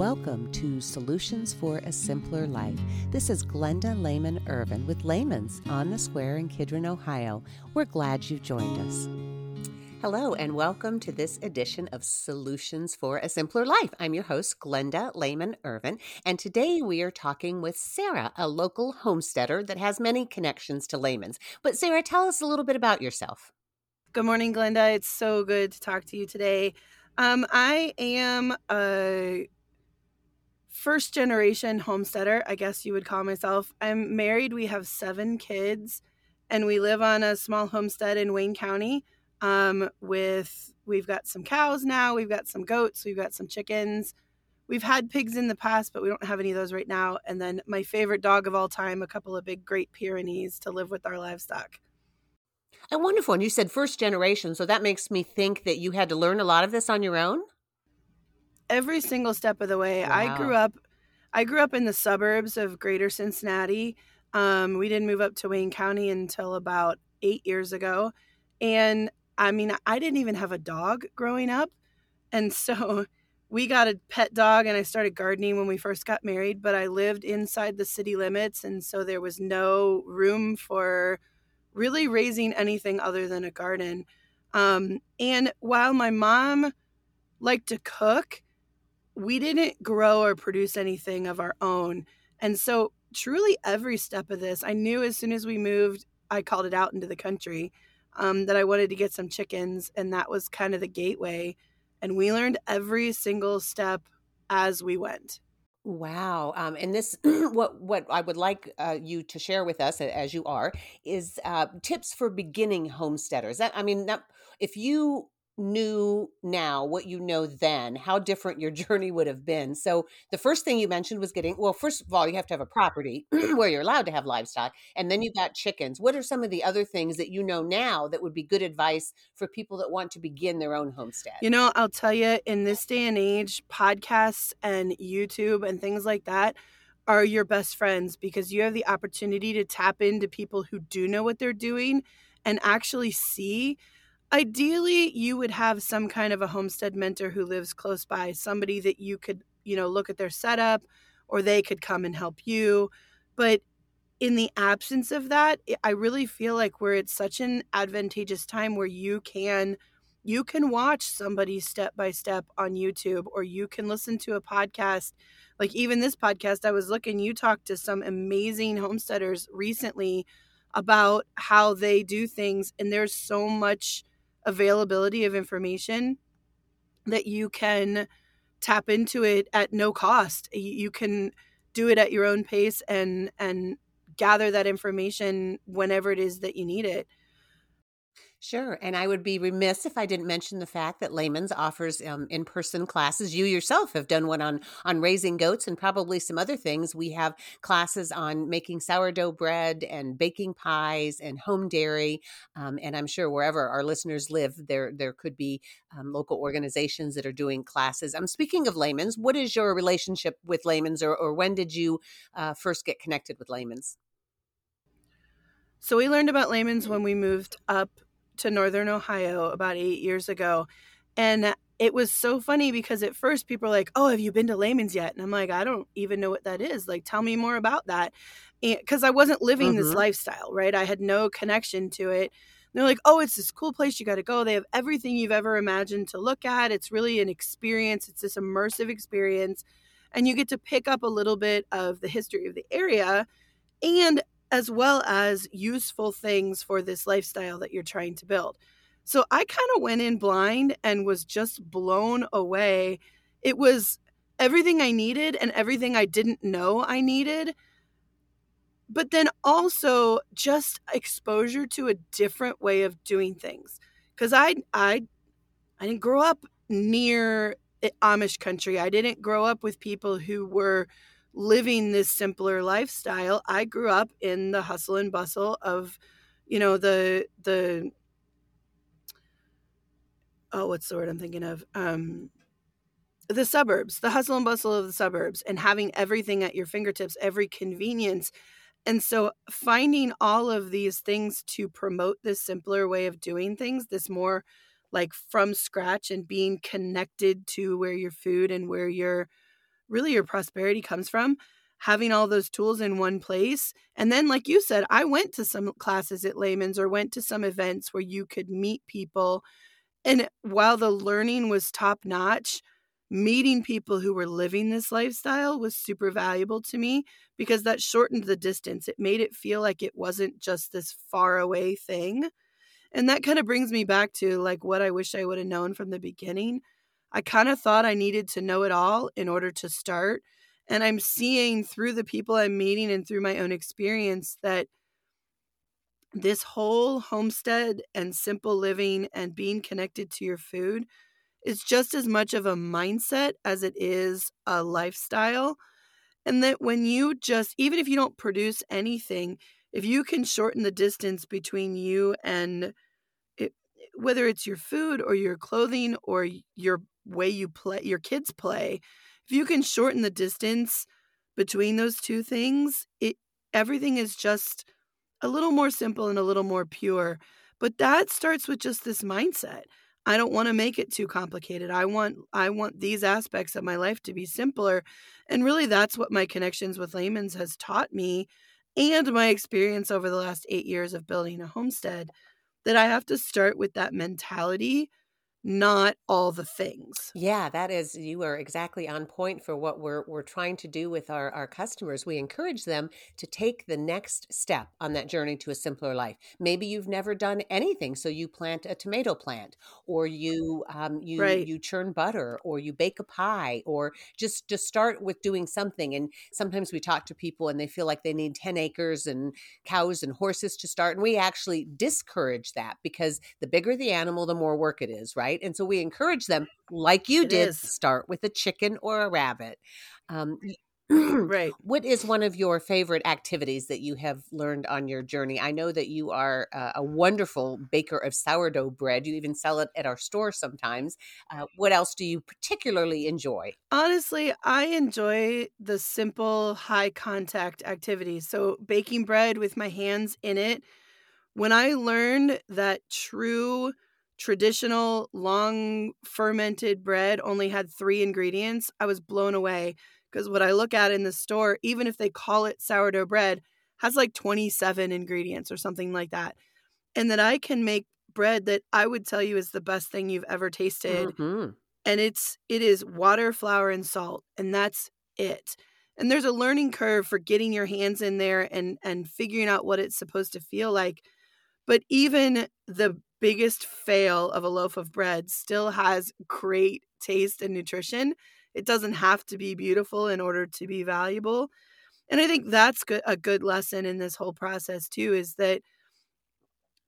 Welcome to Solutions for a Simpler Life. This is Glenda Lehman Irvin with Lehman's on the Square in Kidron, Ohio. We're glad you joined us. Hello, and welcome to this edition of Solutions for a Simpler Life. I'm your host, Glenda Lehman Irvin, and today we are talking with Sarah, a local homesteader that has many connections to Lehman's. But, Sarah, tell us a little bit about yourself. Good morning, Glenda. It's so good to talk to you today. Um, I am a first generation homesteader, I guess you would call myself. I'm married. We have seven kids, and we live on a small homestead in Wayne County. Um, with we've got some cows now, we've got some goats, we've got some chickens. We've had pigs in the past, but we don't have any of those right now. And then my favorite dog of all time, a couple of big Great Pyrenees to live with our livestock. And wonderful. And you said first generation, so that makes me think that you had to learn a lot of this on your own. Every single step of the way. Wow. I grew up I grew up in the suburbs of greater Cincinnati. Um, we didn't move up to Wayne County until about eight years ago. And I mean, I didn't even have a dog growing up. And so we got a pet dog and I started gardening when we first got married, but I lived inside the city limits. And so there was no room for really raising anything other than a garden. Um, and while my mom liked to cook, we didn't grow or produce anything of our own. And so, truly, every step of this, I knew as soon as we moved, I called it out into the country um, that I wanted to get some chickens. And that was kind of the gateway. And we learned every single step as we went. Wow. Um, and this, what what I would like uh, you to share with us, as you are, is uh, tips for beginning homesteaders. That I mean, that, if you knew now what you know then, how different your journey would have been. So the first thing you mentioned was getting well, first of all, you have to have a property where you're allowed to have livestock, and then you've got chickens. What are some of the other things that you know now that would be good advice for people that want to begin their own homestead? You know, I'll tell you, in this day and age, podcasts and YouTube and things like that are your best friends because you have the opportunity to tap into people who do know what they're doing and actually see ideally you would have some kind of a homestead mentor who lives close by somebody that you could you know look at their setup or they could come and help you. But in the absence of that i really feel like we're at such an advantageous time where you can you can watch somebody step by step on youtube or you can listen to a podcast. Like even this podcast i was looking you talked to some amazing homesteaders recently about how they do things and there's so much availability of information that you can tap into it at no cost. You can do it at your own pace and and gather that information whenever it is that you need it. Sure. And I would be remiss if I didn't mention the fact that Lehman's offers um, in person classes. You yourself have done one on, on raising goats and probably some other things. We have classes on making sourdough bread and baking pies and home dairy. Um, and I'm sure wherever our listeners live, there, there could be um, local organizations that are doing classes. I'm speaking of Lehman's. What is your relationship with Lehman's or, or when did you uh, first get connected with Lehman's? So we learned about Lehman's when we moved up to Northern Ohio about eight years ago. And it was so funny because at first people are like, Oh, have you been to Lehman's yet? And I'm like, I don't even know what that is. Like, tell me more about that. Because I wasn't living mm-hmm. this lifestyle, right? I had no connection to it. And they're like, Oh, it's this cool place. You got to go. They have everything you've ever imagined to look at. It's really an experience, it's this immersive experience. And you get to pick up a little bit of the history of the area. And as well as useful things for this lifestyle that you're trying to build. So I kind of went in blind and was just blown away. It was everything I needed and everything I didn't know I needed. But then also just exposure to a different way of doing things. Cuz I I I didn't grow up near eh, Amish country. I didn't grow up with people who were living this simpler lifestyle. I grew up in the hustle and bustle of, you know, the the oh, what's the word I'm thinking of? Um the suburbs, the hustle and bustle of the suburbs and having everything at your fingertips, every convenience. And so finding all of these things to promote this simpler way of doing things, this more like from scratch and being connected to where your food and where your really your prosperity comes from having all those tools in one place. And then, like you said, I went to some classes at Lehman's or went to some events where you could meet people. And while the learning was top notch, meeting people who were living this lifestyle was super valuable to me because that shortened the distance. It made it feel like it wasn't just this far away thing. And that kind of brings me back to like what I wish I would have known from the beginning. I kind of thought I needed to know it all in order to start. And I'm seeing through the people I'm meeting and through my own experience that this whole homestead and simple living and being connected to your food is just as much of a mindset as it is a lifestyle. And that when you just, even if you don't produce anything, if you can shorten the distance between you and it, whether it's your food or your clothing or your way you play, your kids play, if you can shorten the distance between those two things, it everything is just a little more simple and a little more pure. But that starts with just this mindset. I don't want to make it too complicated. I want I want these aspects of my life to be simpler. And really that's what my connections with Lehman's has taught me and my experience over the last 8 years of building a homestead that I have to start with that mentality not all the things. Yeah, that is you are exactly on point for what we're we're trying to do with our our customers. We encourage them to take the next step on that journey to a simpler life. Maybe you've never done anything, so you plant a tomato plant, or you um, you right. you churn butter, or you bake a pie, or just just start with doing something. And sometimes we talk to people and they feel like they need ten acres and cows and horses to start, and we actually discourage that because the bigger the animal, the more work it is, right? Right? And so we encourage them, like you it did, is. start with a chicken or a rabbit. Um, right. What is one of your favorite activities that you have learned on your journey? I know that you are uh, a wonderful baker of sourdough bread. You even sell it at our store sometimes. Uh, what else do you particularly enjoy? Honestly, I enjoy the simple, high contact activities. So, baking bread with my hands in it. When I learned that true traditional long fermented bread only had three ingredients, I was blown away because what I look at in the store, even if they call it sourdough bread, has like 27 ingredients or something like that. And that I can make bread that I would tell you is the best thing you've ever tasted. Mm-hmm. And it's it is water, flour and salt and that's it. And there's a learning curve for getting your hands in there and and figuring out what it's supposed to feel like. But even the biggest fail of a loaf of bread still has great taste and nutrition. It doesn't have to be beautiful in order to be valuable. And I think that's a good lesson in this whole process, too, is that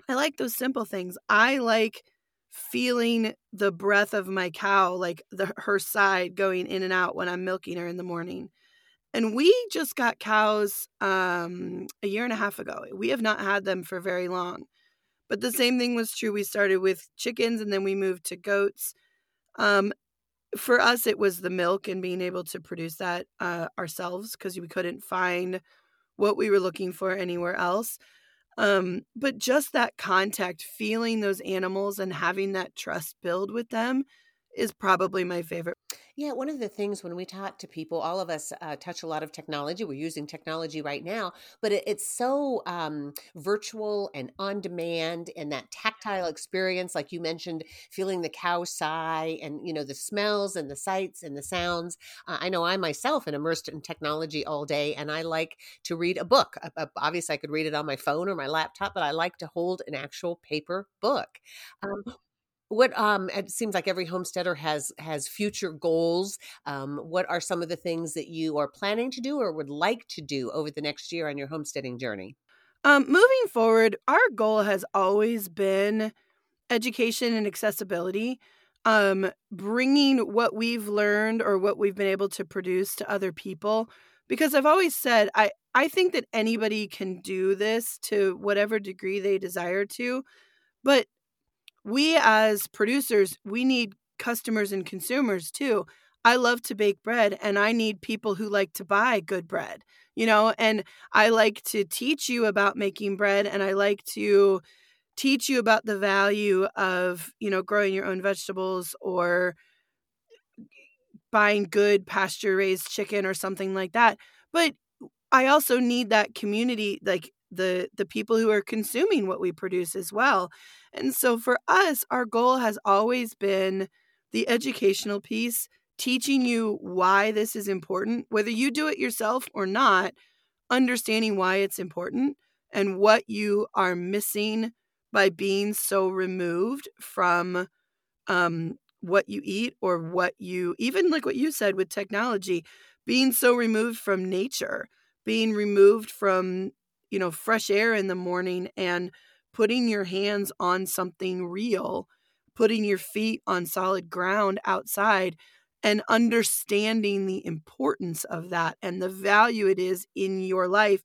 I like those simple things. I like feeling the breath of my cow, like the, her side going in and out when I'm milking her in the morning. And we just got cows um, a year and a half ago. We have not had them for very long. But the same thing was true. We started with chickens and then we moved to goats. Um, for us, it was the milk and being able to produce that uh, ourselves because we couldn't find what we were looking for anywhere else. Um, but just that contact, feeling those animals and having that trust build with them is probably my favorite. Yeah, one of the things when we talk to people, all of us uh, touch a lot of technology. We're using technology right now, but it, it's so um, virtual and on demand, and that tactile experience, like you mentioned, feeling the cow sigh, and you know the smells and the sights and the sounds. Uh, I know I myself am immersed in technology all day, and I like to read a book. Uh, obviously, I could read it on my phone or my laptop, but I like to hold an actual paper book. Um, what um it seems like every homesteader has has future goals um what are some of the things that you are planning to do or would like to do over the next year on your homesteading journey? Um moving forward our goal has always been education and accessibility um bringing what we've learned or what we've been able to produce to other people because i've always said i i think that anybody can do this to whatever degree they desire to but we as producers, we need customers and consumers too. I love to bake bread and I need people who like to buy good bread, you know, and I like to teach you about making bread and I like to teach you about the value of, you know, growing your own vegetables or buying good pasture raised chicken or something like that. But I also need that community, like the the people who are consuming what we produce as well. And so for us, our goal has always been the educational piece, teaching you why this is important, whether you do it yourself or not, understanding why it's important and what you are missing by being so removed from um, what you eat or what you, even like what you said with technology, being so removed from nature, being removed from, you know, fresh air in the morning and putting your hands on something real, putting your feet on solid ground outside and understanding the importance of that and the value it is in your life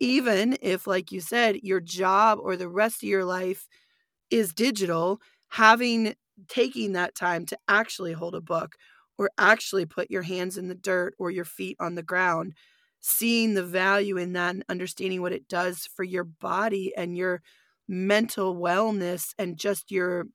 even if, like you said, your job or the rest of your life is digital, having taking that time to actually hold a book or actually put your hands in the dirt or your feet on the ground, seeing the value in that and understanding what it does for your body and your mental wellness and just your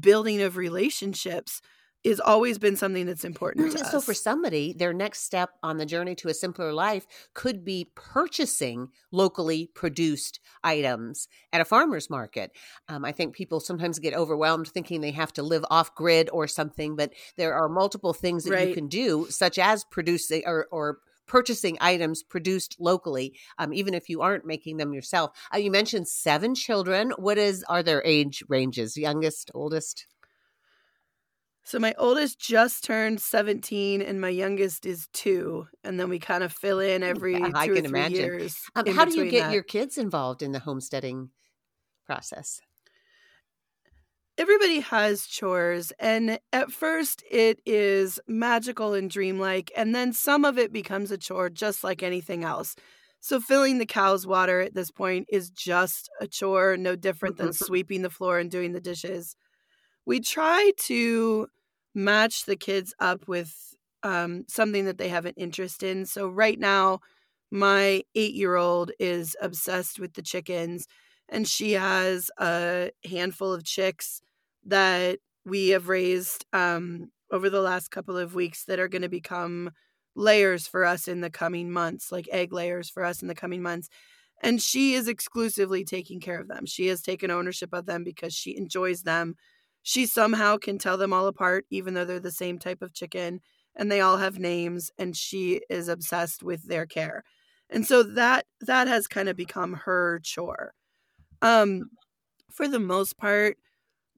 building of relationships is always been something that's important so us. for somebody their next step on the journey to a simpler life could be purchasing locally produced items at a farmer's market um, i think people sometimes get overwhelmed thinking they have to live off grid or something but there are multiple things that right. you can do such as producing or, or purchasing items produced locally um, even if you aren't making them yourself uh, you mentioned seven children what is are their age ranges youngest oldest so my oldest just turned 17 and my youngest is 2 and then we kind of fill in every yeah, 2 I or 3 imagine. years. Um, how do you get that. your kids involved in the homesteading process? Everybody has chores and at first it is magical and dreamlike and then some of it becomes a chore just like anything else. So filling the cow's water at this point is just a chore, no different than sweeping the floor and doing the dishes we try to match the kids up with um, something that they have an interest in. So right now, my eight year old is obsessed with the chickens, and she has a handful of chicks that we have raised um, over the last couple of weeks that are going to become layers for us in the coming months, like egg layers for us in the coming months. And she is exclusively taking care of them. She has taken ownership of them because she enjoys them she somehow can tell them all apart, even though they're the same type of chicken and they all have names, and she is obsessed with their care. And so that that has kind of become her chore. Um, for the most part,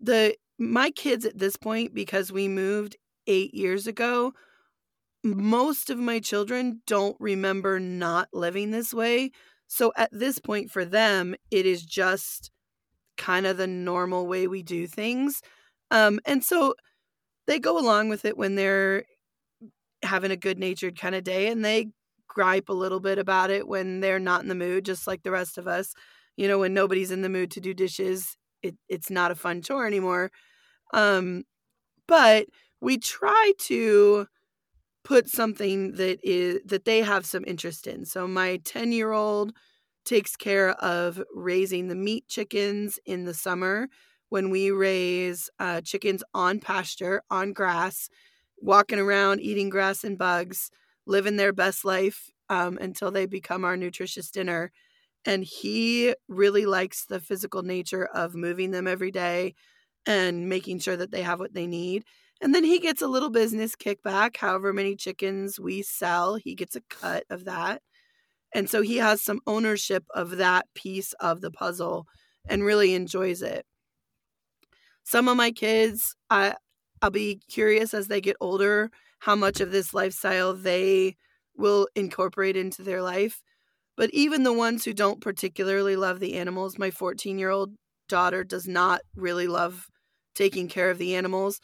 the my kids at this point, because we moved eight years ago, most of my children don't remember not living this way. So at this point for them, it is just kind of the normal way we do things. Um, and so they go along with it when they're having a good natured kind of day and they gripe a little bit about it when they're not in the mood, just like the rest of us. You know, when nobody's in the mood to do dishes, it, it's not a fun chore anymore. Um, but we try to put something that is that they have some interest in. So my 10 year old takes care of raising the meat chickens in the summer when we raise uh, chickens on pasture, on grass, walking around, eating grass and bugs, living their best life um, until they become our nutritious dinner. And he really likes the physical nature of moving them every day and making sure that they have what they need. And then he gets a little business kickback. However many chickens we sell, he gets a cut of that. And so he has some ownership of that piece of the puzzle and really enjoys it. Some of my kids, I I'll be curious as they get older how much of this lifestyle they will incorporate into their life. But even the ones who don't particularly love the animals, my 14 year old daughter does not really love taking care of the animals,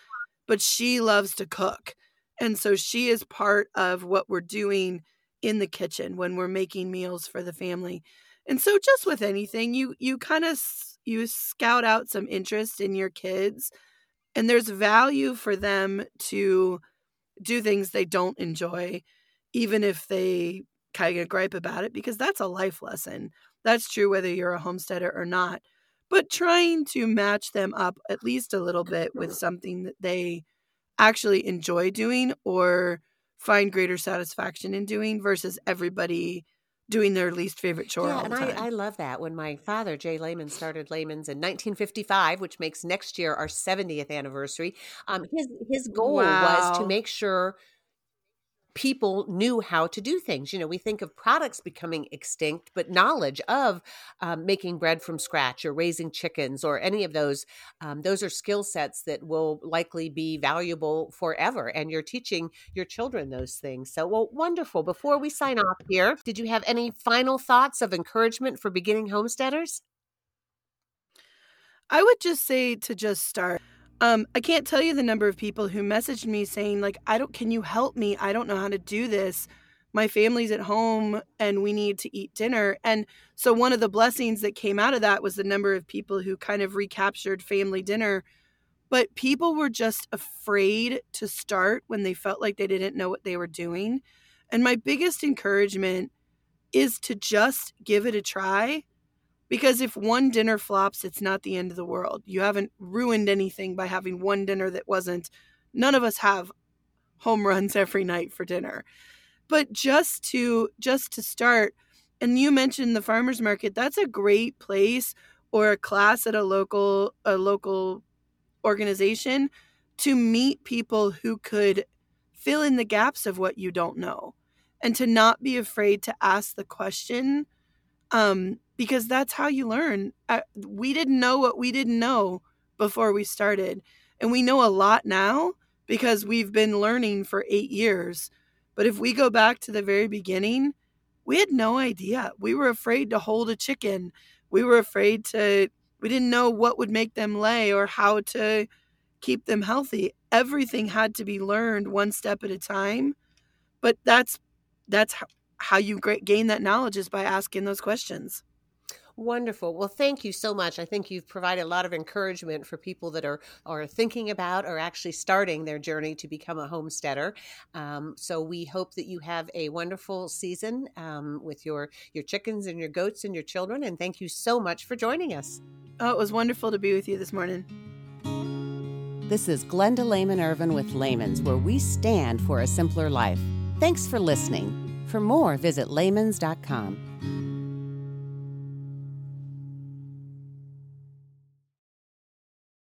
but she loves to cook. And so she is part of what we're doing in the kitchen when we're making meals for the family. And so just with anything, you you kind of you scout out some interest in your kids and there's value for them to do things they don't enjoy even if they kind of gripe about it because that's a life lesson. That's true whether you're a homesteader or not. But trying to match them up at least a little bit with something that they actually enjoy doing or find greater satisfaction in doing versus everybody doing their least favorite chore yeah, and. I, I love that. When my father, Jay Lehman, started Lehman's in 1955, which makes next year our 70th anniversary, um, his his goal was to make sure people knew how to do things. You know, we think of products becoming extinct, but knowledge of um, making bread from scratch or raising chickens or any of those, um, those are skill sets that will likely be valuable forever. And you're teaching your children those things. So, well, wonderful. Before we sign off here, did you have any final thoughts of encouragement for beginning homesteaders? I would just say to just start. Um, I can't tell you the number of people who messaged me saying, like, I don't, can you help me? I don't know how to do this. My family's at home and we need to eat dinner. And so, one of the blessings that came out of that was the number of people who kind of recaptured family dinner. But people were just afraid to start when they felt like they didn't know what they were doing. And my biggest encouragement is to just give it a try because if one dinner flops, it's not the end of the world. You haven't ruined anything by having one dinner that wasn't. None of us have home runs every night for dinner. But just to just to start, and you mentioned the farmers market, that's a great place or a class at a local a local organization to meet people who could fill in the gaps of what you don't know and to not be afraid to ask the question um, because that's how you learn. Uh, we didn't know what we didn't know before we started, and we know a lot now because we've been learning for eight years. But if we go back to the very beginning, we had no idea. We were afraid to hold a chicken. We were afraid to, we didn't know what would make them lay or how to keep them healthy. Everything had to be learned one step at a time. But that's, that's how, how you gain that knowledge is by asking those questions. Wonderful. Well, thank you so much. I think you've provided a lot of encouragement for people that are are thinking about or actually starting their journey to become a homesteader. Um, so we hope that you have a wonderful season um, with your your chickens and your goats and your children. And thank you so much for joining us. Oh, it was wonderful to be with you this morning. This is Glenda Lehman Irvin with Lehman's, where we stand for a simpler life. Thanks for listening. For more, visit lehmans.com.